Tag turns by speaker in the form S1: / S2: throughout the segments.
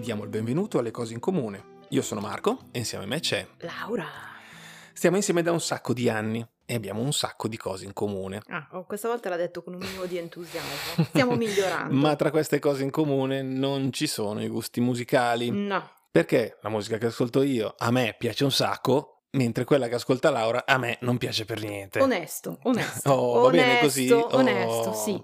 S1: vi diamo il benvenuto alle cose in comune. Io sono Marco e insieme a me c'è
S2: Laura.
S1: Stiamo insieme da un sacco di anni e abbiamo un sacco di cose in comune.
S2: Ah, oh, questa volta l'ha detto con un minimo di entusiasmo. Stiamo migliorando.
S1: Ma tra queste cose in comune non ci sono i gusti musicali.
S2: No.
S1: Perché la musica che ascolto io a me piace un sacco, mentre quella che ascolta Laura a me non piace per niente.
S2: Onesto, onesto.
S1: Oh, va bene così?
S2: Onesto, onesto,
S1: Oh.
S2: sì.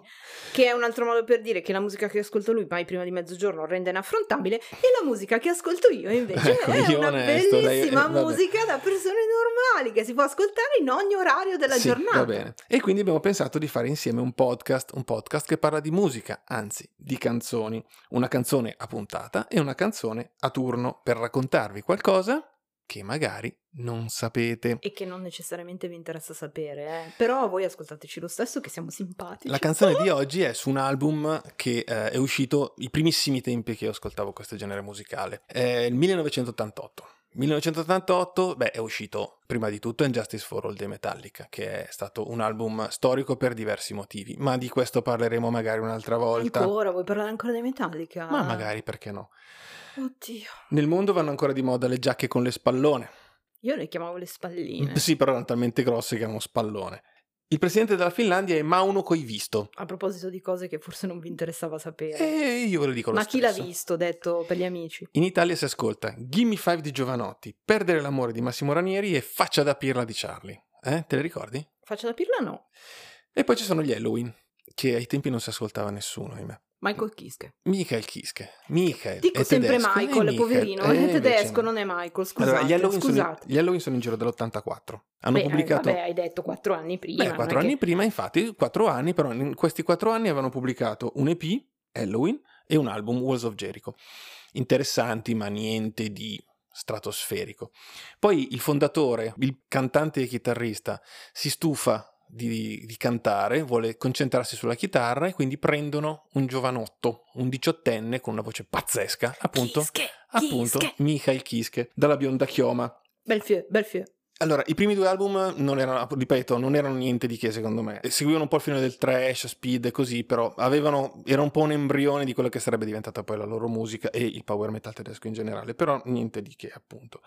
S2: Che è un altro modo per dire che la musica che ascolta lui mai prima di mezzogiorno rende inaffrontabile e la musica che ascolto io invece
S1: Ecco,
S2: è
S1: io
S2: una
S1: onesto,
S2: bellissima
S1: vabbè.
S2: musica da persone normali che si può ascoltare in ogni orario della
S1: Sì,
S2: giornata.
S1: va bene. E quindi abbiamo pensato di fare insieme un podcast, un podcast che parla di musica, anzi di canzoni. Una canzone a puntata e una canzone a turno per raccontarvi qualcosa che magari non sapete.
S2: E che non necessariamente vi interessa sapere, eh. però voi ascoltateci lo stesso che siamo simpatici.
S1: La canzone di oggi è su un album che eh, è uscito i primissimi tempi che io ascoltavo questo genere musicale. È il 1988. 1988, beh, è uscito prima di tutto Injustice for All dei Metallica, che è stato un album storico per diversi motivi, ma di questo parleremo magari un'altra volta.
S2: Ancora, vuoi parlare ancora di Metallica?
S1: Ma magari perché no.
S2: Oddio.
S1: Nel mondo vanno ancora di moda le giacche con le spallone.
S2: Io le chiamavo le spalline.
S1: Sì, però erano talmente grosse che erano spallone. Il presidente della Finlandia è Mauno Koivisto.
S2: A proposito di cose che forse non vi interessava sapere.
S1: E io ve lo dico lo
S2: Ma chi l'ha
S1: stesso.
S2: visto, detto per gli amici?
S1: In Italia si ascolta Gimme Five di Giovanotti, Perdere l'amore di Massimo Ranieri e Faccia da pirla di Charlie. Eh, te le ricordi?
S2: Faccia da pirla no.
S1: E poi ci sono gli Halloween, che ai tempi non si ascoltava nessuno, ahimè.
S2: Michael Kiske.
S1: Michael Kiske. Michael.
S2: Dico sempre
S1: tedesco,
S2: Michael,
S1: è Michael.
S2: poverino.
S1: Eh,
S2: è tedesco,
S1: no.
S2: non è Michael. Scusate,
S1: Allora, gli Halloween, sono,
S2: scusate.
S1: gli Halloween sono in giro dall'84. Hanno
S2: Beh,
S1: pubblicato...
S2: Vabbè, hai detto quattro anni prima.
S1: Beh, quattro anni
S2: che-
S1: prima, infatti, quattro anni, però in questi quattro anni avevano pubblicato un EP, Halloween, e un album, Walls of Jericho. Interessanti, ma niente di stratosferico. Poi il fondatore, il cantante e chitarrista, si stufa di, di cantare, vuole concentrarsi sulla chitarra e quindi prendono un giovanotto, un diciottenne con una voce pazzesca, appunto,
S2: Kiske,
S1: appunto
S2: Kiske.
S1: Mikhail Kiske, dalla bionda chioma.
S2: Bel fio, bel fio.
S1: Allora, i primi due album non erano, ripeto, non erano niente di che secondo me. Seguivano un po' il filone del trash, speed e così, però avevano, era un po' un embrione di quello che sarebbe diventata poi la loro musica e il power metal tedesco in generale, però niente di che appunto.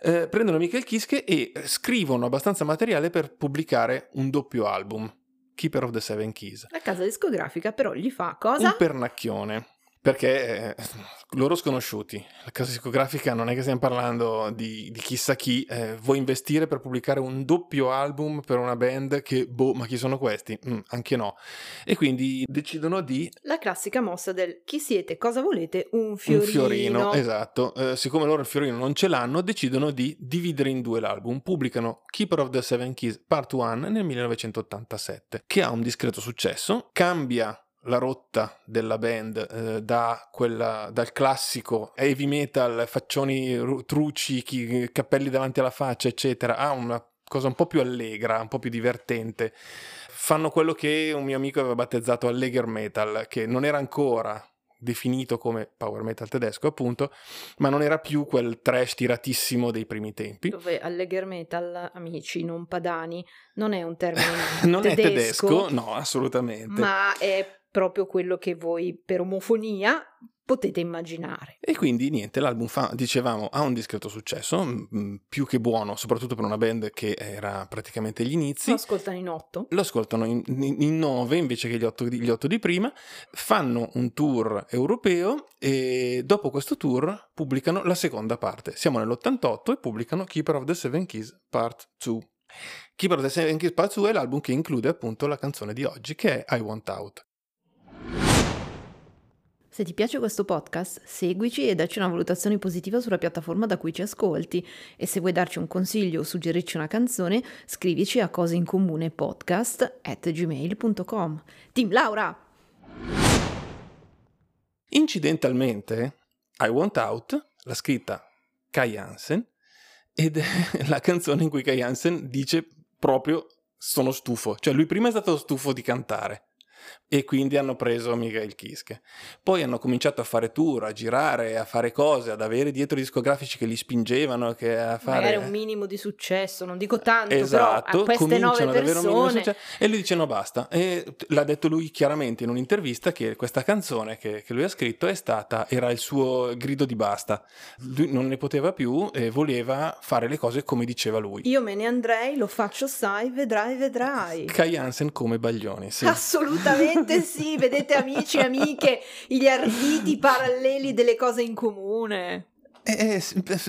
S1: Eh, prendono Michael Kiske e scrivono abbastanza materiale per pubblicare un doppio album, Keeper of the Seven Keys.
S2: La casa discografica però gli fa cosa?
S1: Un pernacchione. Perché eh, loro sconosciuti, la casa discografica non è che stiamo parlando di, di chissà chi, eh, vuoi investire per pubblicare un doppio album per una band che, boh, ma chi sono questi? Mm, anche no. E quindi decidono di
S2: La classica mossa del chi siete, cosa volete, un fiorino.
S1: un fiorino, esatto. Eh, siccome loro il fiorino non ce l'hanno, decidono di dividere in due l'album. Pubblicano Keeper of the Seven Keys Part 1 nel 1987, che ha un discreto successo, cambia la rotta della band eh, da quella, dal classico heavy metal, faccioni ru- truci, chi- cappelli davanti alla faccia, eccetera, a una cosa un po' più allegra, un po' più divertente. Fanno quello che un mio amico aveva battezzato Alleger Metal, che non era ancora definito come power metal tedesco, appunto, ma non era più quel trash tiratissimo dei primi tempi.
S2: Dove allegher metal, amici non padani, non è un termine
S1: Non
S2: tedesco,
S1: è tedesco, no, assolutamente.
S2: ma è proprio quello che voi per omofonia potete immaginare.
S1: E quindi niente, l'album fa, dicevamo, ha un discreto successo, mm, più che buono, soprattutto per una band che era praticamente agli inizi.
S2: Lo ascoltano in otto.
S1: Lo ascoltano in, in- in nove invece che gli otto, di- gli otto di prima, fanno un tour europeo e dopo questo tour pubblicano la seconda parte. Siamo nell'88 e pubblicano Keeper of the Seven Keys Part 2. Keeper of the Seven Keys Part 2 è l'album che include appunto la canzone di oggi che è I Want Out.
S2: Se ti piace questo podcast, seguici e dacci una valutazione positiva sulla piattaforma da cui ci ascolti. E se vuoi darci un consiglio o suggerirci una canzone, scrivici a coseincomunepodcast at. Team Laura!
S1: Incidentalmente, I Want Out l'ha scritta Kai Hansen ed è la canzone in cui Kai Hansen dice proprio sono stufo. Cioè lui prima è stato stufo di cantare, e quindi hanno preso Michael Kiske. Poi hanno cominciato a fare tour, a girare, a fare cose, ad avere dietro discografici che li spingevano che a fare...
S2: Magari un minimo di successo, non dico tanto,
S1: esatto,
S2: però a queste nove persone...
S1: E lui dice no basta. E l'ha detto lui chiaramente in un'intervista che questa canzone che, che lui ha scritto è stata, era il suo grido di basta. Lui non ne poteva più e voleva fare le cose come diceva lui.
S2: Io me ne andrei, lo faccio sai, vedrai, vedrai.
S1: Kai Hansen come Baglioni, sì.
S2: Assolutamente sì, vedete amici e amiche, gli arditi paralleli delle cose in comune.
S1: Eh,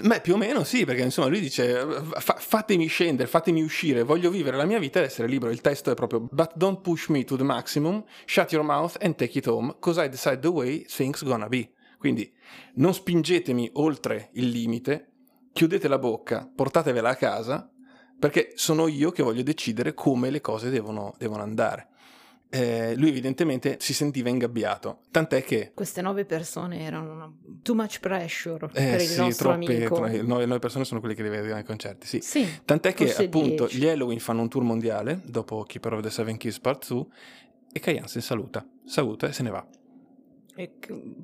S1: beh, più o meno sì, perché insomma lui dice fa- fatemi scendere, fatemi uscire, voglio vivere la mia vita ed essere libero. Il testo è proprio But don't push me to the maximum, shut your mouth and take it home, cause I decide the way things gonna be. Quindi non spingetemi oltre il limite, chiudete la bocca, portatevela a casa, perché sono io che voglio decidere come le cose devono, devono andare eh, lui evidentemente si sentiva ingabbiato, tant'è che...
S2: Queste nove persone erano too much pressure
S1: eh,
S2: per il
S1: sì,
S2: nostro
S1: troppe,
S2: amico.
S1: Tra, nove, nove, persone sono quelle che deve vedere ai concerti, sì.
S2: sì
S1: tant'è che appunto
S2: dieci.
S1: gli Halloween fanno un tour mondiale, dopo Keeper of the Seven Keys Part 2, e Kai Hansen saluta, saluta e se ne va.
S2: E,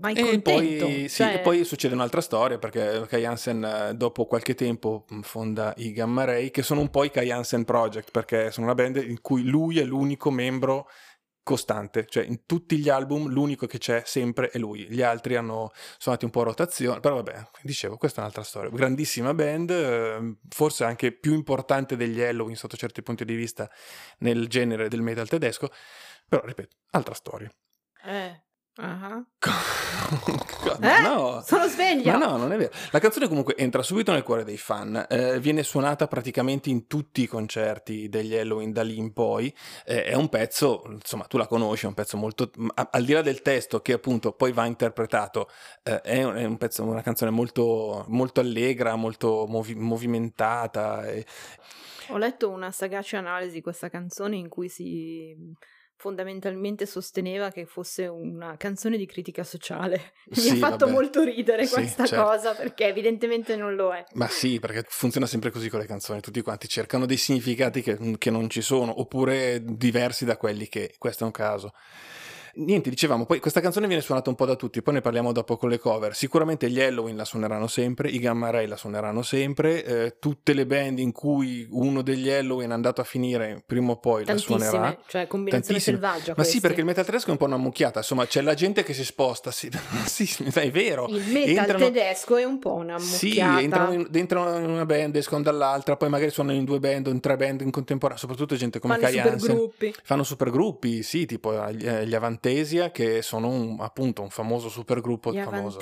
S2: ma
S1: e poi, sì,
S2: cioè...
S1: e poi, succede un'altra storia perché Kai Hansen dopo qualche tempo fonda i Gamma Ray che sono un po' i Kai Hansen Project perché sono una band in cui lui è l'unico membro costante, cioè in tutti gli album l'unico che c'è sempre è lui, gli altri hanno suonato un po' a rotazione, però vabbè, dicevo, questa è un'altra storia, grandissima band, eh, forse anche più importante degli Halloween sotto certi punti di vista nel genere del metal tedesco, però ripeto, altra storia.
S2: Eh. Uh-huh.
S1: eh? no,
S2: sono sveglia.
S1: Ma no, non è vero. La canzone comunque entra subito nel cuore dei fan. Eh, viene suonata praticamente in tutti i concerti degli Halloween da lì in poi. Eh, è un pezzo, insomma, tu la conosci, è un pezzo molto. al di là del testo, che appunto poi va interpretato, eh, è, un, è, un, pezzo, una canzone molto, molto allegra, molto movi- movimentata. E...
S2: Ho letto una sagace analisi di questa canzone in cui si fondamentalmente sosteneva che fosse una canzone di critica sociale. Mi
S1: sì,
S2: ha fatto
S1: vabbè.
S2: molto ridere
S1: sì,
S2: questa
S1: certo.
S2: cosa perché evidentemente non lo è.
S1: Ma sì, perché funziona sempre così con le canzoni, tutti quanti cercano dei significati che, che non ci sono oppure diversi da quelli che questo è un caso. Niente, dicevamo, poi questa canzone viene suonata un po' da tutti, poi ne parliamo dopo con le cover. Sicuramente gli Halloween la suoneranno sempre, i Gamma Ray la suoneranno sempre, eh, tutte le band in cui uno degli Halloween è andato a finire prima o poi
S2: Tantissime,
S1: la suonerà.
S2: cioè combinazione
S1: Tantissime.
S2: selvaggia.
S1: Ma
S2: questi.
S1: sì, perché il metal tedesco è un po' una mucchiata, insomma, c'è la gente che si sposta, sì, sì è vero.
S2: Il metal
S1: entrano,
S2: tedesco è un po' una mucchiata.
S1: Sì, entrano in, entrano in una band, escono dall'altra, poi magari suonano in due band o in tre band in contemporanea, soprattutto gente come
S2: Fanno
S1: Kai
S2: super
S1: Hansen.
S2: gruppi.
S1: Fanno supergruppi, sì, tipo gli, gli Avantesia che sono un, appunto un famoso supergruppo
S2: Gli
S1: famoso.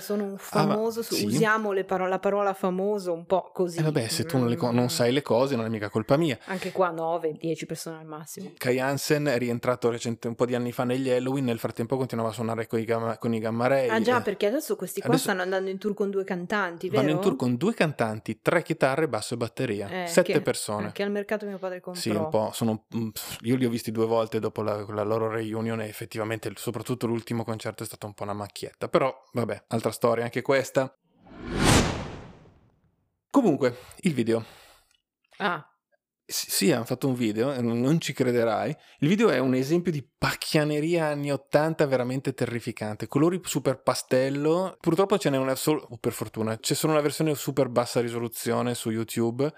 S2: Sono un famoso,
S1: Ah, ma, sì.
S2: usiamo paro- la parola famoso un po' così.
S1: Eh vabbè, se tu non, le,
S2: Mm.
S1: non, sai le cose non è mica colpa mia.
S2: Anche qua 9, 10 persone al massimo.
S1: Kai Hansen è rientrato recente, un po' di anni fa negli Halloween, nel frattempo continuava a suonare con i Gamma, con i gamma Ray.
S2: Ah già,
S1: eh.
S2: perché adesso questi qua
S1: Adesso-
S2: stanno andando in tour con due cantanti, vero?
S1: Vanno in tour con due cantanti, tre chitarre, basso e batteria.
S2: Eh,
S1: Sette
S2: che-
S1: persone.
S2: Che al mercato mio padre comprò.
S1: Sì, un po'. Sono, io li ho visti due volte dopo la, la loro reunion e effettivamente, soprattutto l'ultimo concerto è stato un po' una macchietta. Però, vabbè, altra storia anche questa. Comunque, il video.
S2: Ah,
S1: Sì, hanno fatto un video, eh, non ci crederai. Il video è un esempio di pacchianeria anni 80 veramente terrificante. Colori super pastello. Purtroppo ce n'è una solo, o per fortuna, c'è solo una versione super bassa risoluzione su YouTube.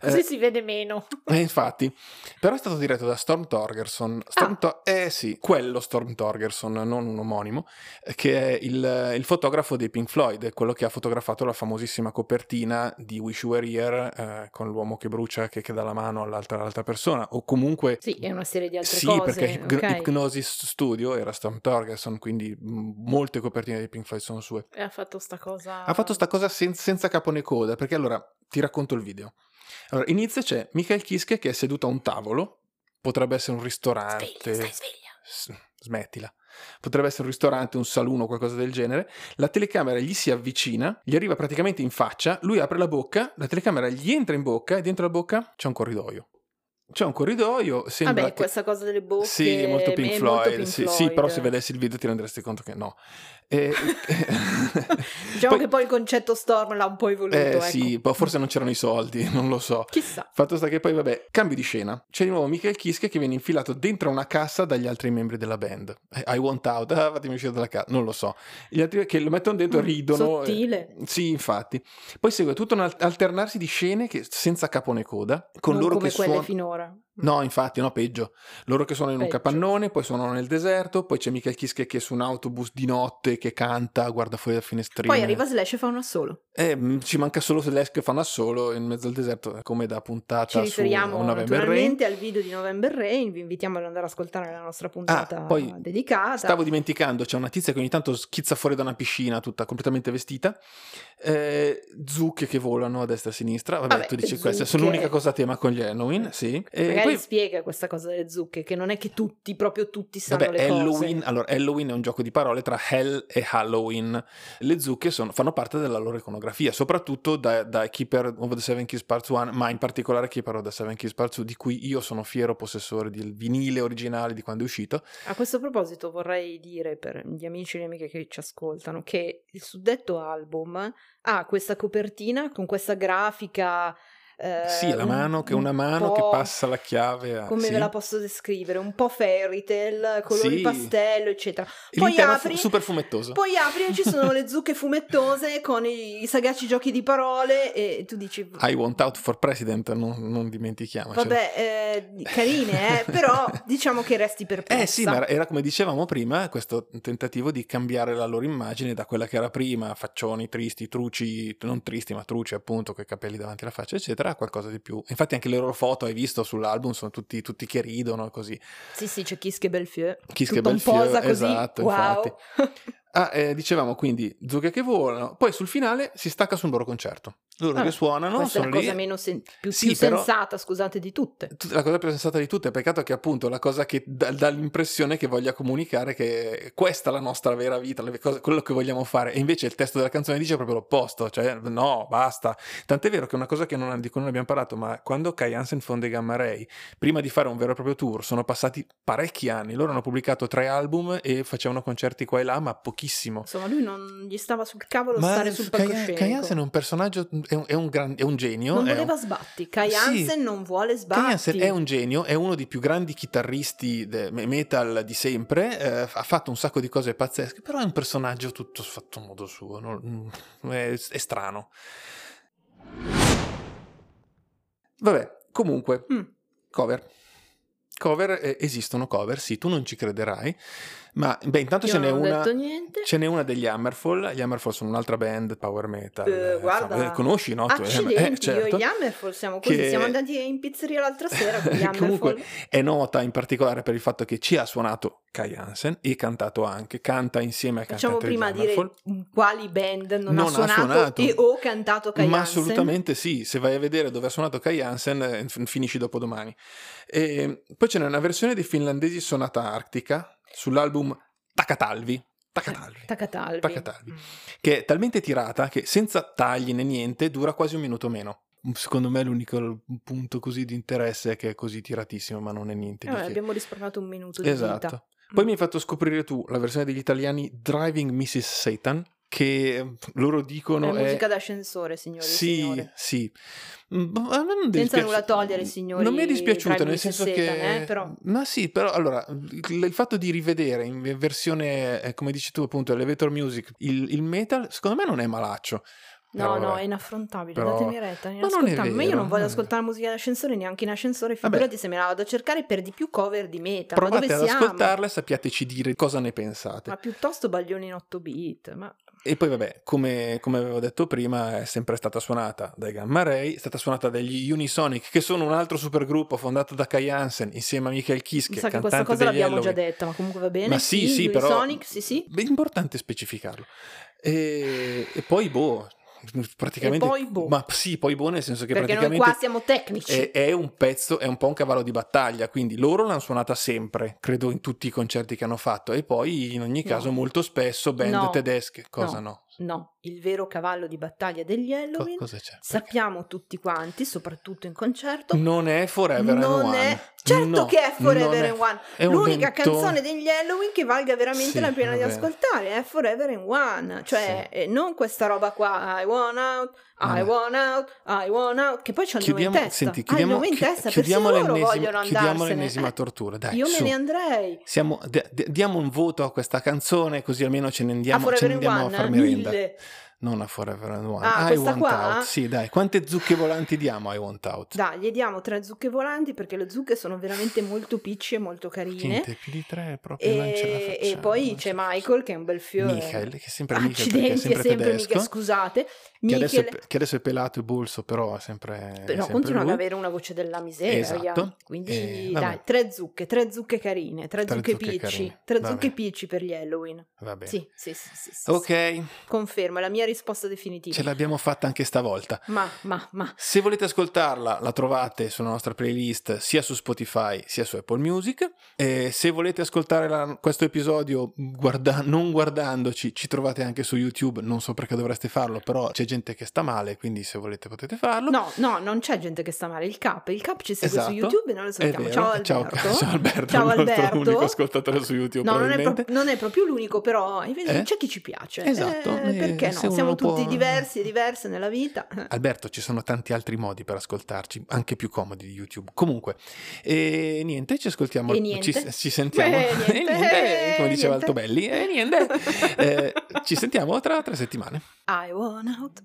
S2: così
S1: Eh,
S2: si vede meno.
S1: eh, infatti, però è stato diretto da Storm Torgerson. Storm
S2: Ah.
S1: To- eh sì, quello Storm Torgerson, non un omonimo, che è il, il fotografo dei Pink Floyd, quello che ha fotografato la famosissima copertina di Wish You Were Here eh, con l'uomo che brucia, che, che dà la mano all'altra, all'altra persona, o comunque...
S2: Sì, è una serie di altre
S1: sì,
S2: cose.
S1: perché Hypno-
S2: ok.
S1: Hypnosis Studio era Storm Torgerson, quindi molte copertine dei Pink Floyd sono sue.
S2: E ha fatto sta cosa.
S1: Ha fatto sta cosa sen- senza capo né coda, perché allora ti racconto il video. Allora, inizia c'è Michael Kiske che è seduto a un tavolo, potrebbe essere un ristorante.
S2: Sveglia, stai sveglia.
S1: S- Smettila. Potrebbe essere un ristorante, un saluno o qualcosa del genere. La telecamera gli si avvicina, gli arriva praticamente in faccia, lui apre la bocca, la telecamera gli entra in bocca e dentro la bocca c'è un corridoio. C'è un corridoio, sembra
S2: Vabbè,
S1: che...
S2: questa cosa delle bocche
S1: Sì, molto Pink
S2: è
S1: Floyd.
S2: molto Pink
S1: sì,
S2: Floyd.
S1: sì, però se vedessi il video ti renderesti conto che no. E,
S2: diciamo poi, che poi il concetto Storm l'ha un po' evoluto.
S1: Eh
S2: ecco.
S1: sì, forse non c'erano i soldi, non lo so.
S2: Chissà.
S1: Fatto sta che poi, vabbè, cambio di scena. C'è di nuovo Michael Kiske che viene infilato dentro una cassa dagli altri membri della band. I want out, ah, fatemi uscire dalla cassa, non lo so. Gli altri che lo mettono dentro
S2: Mm,
S1: ridono.
S2: sottile.
S1: eh, sì, infatti. Poi segue tutto un al- alternarsi di scene che, senza capo né coda, con
S2: non
S1: loro
S2: come
S1: che
S2: quelle
S1: suonano...
S2: finora.
S1: No, infatti, no, peggio. Loro che suonano in un
S2: Peggio.
S1: capannone, poi suonano nel deserto, poi c'è Michael Kiske che è su un autobus di notte che canta, guarda fuori dal finestrino.
S2: Poi arriva Slash e fa un assolo.
S1: Eh, mh, ci manca solo Slash che fa un assolo in mezzo al deserto, come da puntata
S2: Ci
S1: su
S2: riferiamo
S1: un November Rain.
S2: naturalmente al video di November Rain. Vi invitiamo ad andare ad ascoltare la nostra puntata
S1: Ah, poi
S2: dedicata.
S1: Stavo dimenticando, c'è una tizia che ogni tanto schizza fuori da una piscina tutta completamente vestita, eh, zucche che volano a destra e a sinistra, vabbè,
S2: Vabbè,
S1: tu dici
S2: le
S1: questa, sono
S2: zucche.
S1: l'unica cosa a tema con gli Halloween, sì. E poi,
S2: spiega questa cosa delle zucche, che non è che tutti, proprio tutti sanno
S1: vabbè,
S2: le
S1: Halloween,
S2: cose.
S1: allora Halloween è un gioco di parole tra Hell e Halloween. Le zucche sono- fanno parte della loro iconografia, soprattutto da, da Keeper of the Seven Keys Part 1, ma in particolare Keeper of the Seven Keys Part 2, di cui io sono fiero possessore del vinile originale di quando è uscito.
S2: A questo proposito vorrei dire per gli amici e le amiche che ci ascoltano che il suddetto album ha questa copertina con questa grafica... eh,
S1: sì, la
S2: un-
S1: mano che è una
S2: un
S1: mano che passa la chiave a...
S2: Come
S1: sì.
S2: ve la posso descrivere? Un po' fairy tale, colori
S1: Sì.
S2: pastello, eccetera. Poi apri,
S1: super fumettoso.
S2: poi apri e ci sono le zucche fumettose con i, i sagaci giochi di parole e tu dici...
S1: I want out for president, non, non dimentichiamocelo.
S2: Vabbè, eh, carine, eh, però diciamo che resti perplessa.
S1: Eh sì, ma era come dicevamo prima, questo tentativo di cambiare la loro immagine da quella che era prima, faccioni tristi, truci, non tristi ma truci appunto, con i capelli davanti alla faccia eccetera, a qualcosa di più. Infatti anche le loro foto, hai visto sull'album, sono tutti, tutti che ridono così.
S2: Sì, sì, c'è Kiske un
S1: Belfieu,
S2: posa così.
S1: esatto,
S2: wow.
S1: Ah, eh, dicevamo quindi zucche che volano, poi sul finale si stacca su un loro concerto. Loro
S2: Ah,
S1: che suonano
S2: Questa è
S1: sono
S2: la
S1: lì.
S2: cosa meno sen- più,
S1: Sì,
S2: più
S1: però-
S2: sensata, scusate, di tutte.
S1: Tut- La cosa più sensata di tutte, peccato che appunto la cosa che dà, dà l'impressione che voglia comunicare che questa è la nostra vera vita, le cose- quello che vogliamo fare, e invece il testo della canzone dice proprio l'opposto, cioè no, basta. Tant'è vero che è una cosa che non, di cui non abbiamo parlato, ma quando Kai Hansen fonde Gamma Ray, prima di fare un vero e proprio tour, sono passati parecchi anni, loro hanno pubblicato tre album e facevano concerti qua e là, ma pochissimo.
S2: Insomma, lui non gli stava sul cavolo
S1: Ma
S2: stare sul
S1: Kai,
S2: palcoscenico.
S1: Kai Hansen è un personaggio, è un, è un gran- è un genio.
S2: non
S1: è un-
S2: voleva sbatti. Kai
S1: Sì.
S2: Hansen non vuole
S1: Kai
S2: sbatti.
S1: Hansen è un genio, è uno dei più grandi chitarristi metal di sempre, eh, ha fatto un sacco di cose pazzesche, però è un personaggio tutto fatto a modo suo, non- è, è strano. Vabbè, comunque,
S2: Mm.
S1: cover. Cover, eh, esistono cover, sì, tu non ci crederai, ma beh, intanto
S2: Io
S1: ce n'è una...
S2: detto niente.
S1: Ce n'è una degli Hammerfall, gli Hammerfall sono un'altra band power metal,
S2: eh, guarda.
S1: insomma, eh, conosci no?
S2: Accidenti,
S1: eh, certo.
S2: io e gli Hammerfall siamo così.
S1: Che-
S2: Siamo andati in pizzeria l'altra sera con gli Hammerfall.
S1: Comunque è nota in particolare per il fatto che ci ha suonato Kai Hansen e cantato anche, canta insieme a
S2: Facciamo
S1: cantanti
S2: prima a
S1: degli
S2: dire
S1: Hammerfall.
S2: in quali band non,
S1: Non
S2: ha
S1: ha
S2: suonato,
S1: suonato.
S2: e o cantato Kai
S1: Ma
S2: Hansen.
S1: assolutamente sì, se vai a vedere dove ha suonato Kai Hansen fin- finisci dopo domani. E poi ce n'è una versione dei finlandesi Sonata Arctica sull'album Takatalvi. Takatalvi.
S2: Tacatalvi.
S1: Tacatalvi.
S2: Mm.
S1: che è talmente tirata che senza tagli né niente dura quasi un minuto meno. Secondo me l'unico punto così di interesse è che è così tiratissimo, ma non è niente
S2: Eh,
S1: di
S2: abbiamo risparmiato un minuto di
S1: Esatto.
S2: vita.
S1: Poi mi hai fatto scoprire tu la versione degli italiani Driving Mrs. Satan, che eh, loro dicono
S2: è
S1: è...
S2: musica d'ascensore, signori
S1: Sì,
S2: signore.
S1: sì. Mm,
S2: Senza nulla togliere, signori,
S1: Non mi è dispiaciuto, nel senso
S2: Satan,
S1: che...
S2: eh, però-
S1: Ma sì, però allora, il, fatto di rivedere in versione, eh, come dici tu appunto, elevator music, il, il metal, secondo me non è malaccio.
S2: No, no,
S1: vabbè.
S2: è inaffrontabile,
S1: Però-
S2: datemi retta.
S1: Ma non è.
S2: Ma io
S1: vero,
S2: non voglio
S1: è
S2: ascoltare musica d'ascensore neanche in ascensore,
S1: Vabbè.
S2: figurati se me la vado a cercare per di più cover di metal. ma
S1: Provate ad
S2: siamo?
S1: ascoltarla e sappiateci dire cosa ne pensate.
S2: Ma piuttosto baglioni in 8 bit. Ma...
S1: E poi vabbè, come, come avevo detto prima, è sempre stata suonata dai Gamma Ray, è stata suonata dagli Unisonic, che sono un altro supergruppo fondato da Kai Hansen insieme a Michael Kiske,
S2: sa che questa cosa l'abbiamo già
S1: Halloween.
S2: detta, ma comunque va bene.
S1: Ma sì, sì, però-
S2: Sonic, sì, sì.
S1: Beh, È importante specificarlo. E, e poi boh, praticamente...
S2: E poi boh.
S1: Ma sì, poi boh nel senso che
S2: Perché noi
S1: praticamente...
S2: qua siamo tecnici.
S1: È, è un pezzo, è un po' un cavallo di battaglia, quindi loro l'hanno suonata sempre, credo in tutti i concerti che hanno fatto, e poi in ogni caso
S2: No.
S1: molto spesso band
S2: No.
S1: tedesche, cosa no?
S2: no, il vero cavallo di battaglia degli
S1: Co-
S2: Halloween.
S1: Perché?
S2: Sappiamo tutti quanti, soprattutto in concerto.
S1: Non è Forever
S2: non
S1: and
S2: è,
S1: One.
S2: Certo
S1: No,
S2: che è Forever and One.
S1: è un
S2: L'unica
S1: lentone.
S2: canzone degli Halloween che valga veramente
S1: Sì,
S2: la pena di ascoltare è Forever and One, cioè eh, non questa roba qua I want out, I
S1: No.
S2: want out, I want out, che poi c'è il nome in
S1: Chiudiamo,
S2: testa.
S1: senti,
S2: Ah,
S1: chiudiamo,
S2: nome in testa,
S1: chiudiamo, l'ennesima, chiudiamo l'ennesima
S2: Eh,
S1: tortura. Dai,
S2: Io me
S1: su.
S2: ne andrei.
S1: Siamo- d- d- diamo un voto a questa canzone così almeno ce ne
S2: A
S1: andiamo, ce
S2: Forever
S1: ne
S2: and
S1: andiamo a
S2: One,
S1: far merenda.
S2: mille.
S1: Non a Forever and One.
S2: Ah,
S1: I Want
S2: qua?
S1: Out. Sì, dai. Quante zucche volanti diamo a I Want Out?
S2: Dai, gli diamo tre zucche volanti perché le zucche sono veramente molto picci e molto carine.
S1: Niente, più di tre proprio non ce la
S2: E,
S1: facciamo.
S2: e poi c'è Michael che è un bel fiore.
S1: Michael, che è sempre Michael è sempre,
S2: è sempre
S1: tedesco.
S2: Michael, scusate.
S1: Che adesso, è, che adesso è pelato e bulso, però è sempre.
S2: però
S1: sempre
S2: continua ad
S1: lui.
S2: avere una voce della miseria.
S1: Esatto.
S2: Quindi
S1: E, vabbè.
S2: dai, tre zucche, tre zucche carine, tre,
S1: Tre
S2: zucche,
S1: zucche
S2: picci, tre zucche picci per gli Halloween.
S1: Va bene.
S2: Sì, sì, sì, sì, sì,
S1: Ok,
S2: sì. Confermo, la mia risposta definitiva.
S1: ce l'abbiamo fatta anche stavolta.
S2: Ma, ma, ma.
S1: Se volete ascoltarla, la trovate sulla nostra playlist sia su Spotify sia su Apple Music. E se volete ascoltare la- questo episodio guarda- non guardandoci, ci trovate anche su YouTube. Non so perché dovreste farlo, però c'è gente che sta male, quindi se volete potete farlo.
S2: No, no, non c'è gente che sta male. Il Cap, il Cap ci segue
S1: Esatto.
S2: su YouTube e noi lo
S1: vero.
S2: Ciao Alberto.
S1: Ciao, ciao Alberto,
S2: Ciao Alberto.
S1: unico ascoltatore su YouTube.
S2: No, non è, pro- non è proprio l'unico, però
S1: Eh?
S2: c'è chi ci piace.
S1: Esatto,
S2: Eh,
S1: eh,
S2: perché
S1: se
S2: no? Siamo
S1: può-
S2: tutti diversi e diverse nella vita.
S1: Alberto, ci sono tanti altri modi per ascoltarci, anche più comodi di YouTube. Comunque, e niente, ci ascoltiamo,
S2: E niente.
S1: Ci, ci sentiamo.
S2: Eh, niente,
S1: E niente, come diceva. Altobelli, e niente. Eh, ci sentiamo tra tre settimane.
S2: I want out.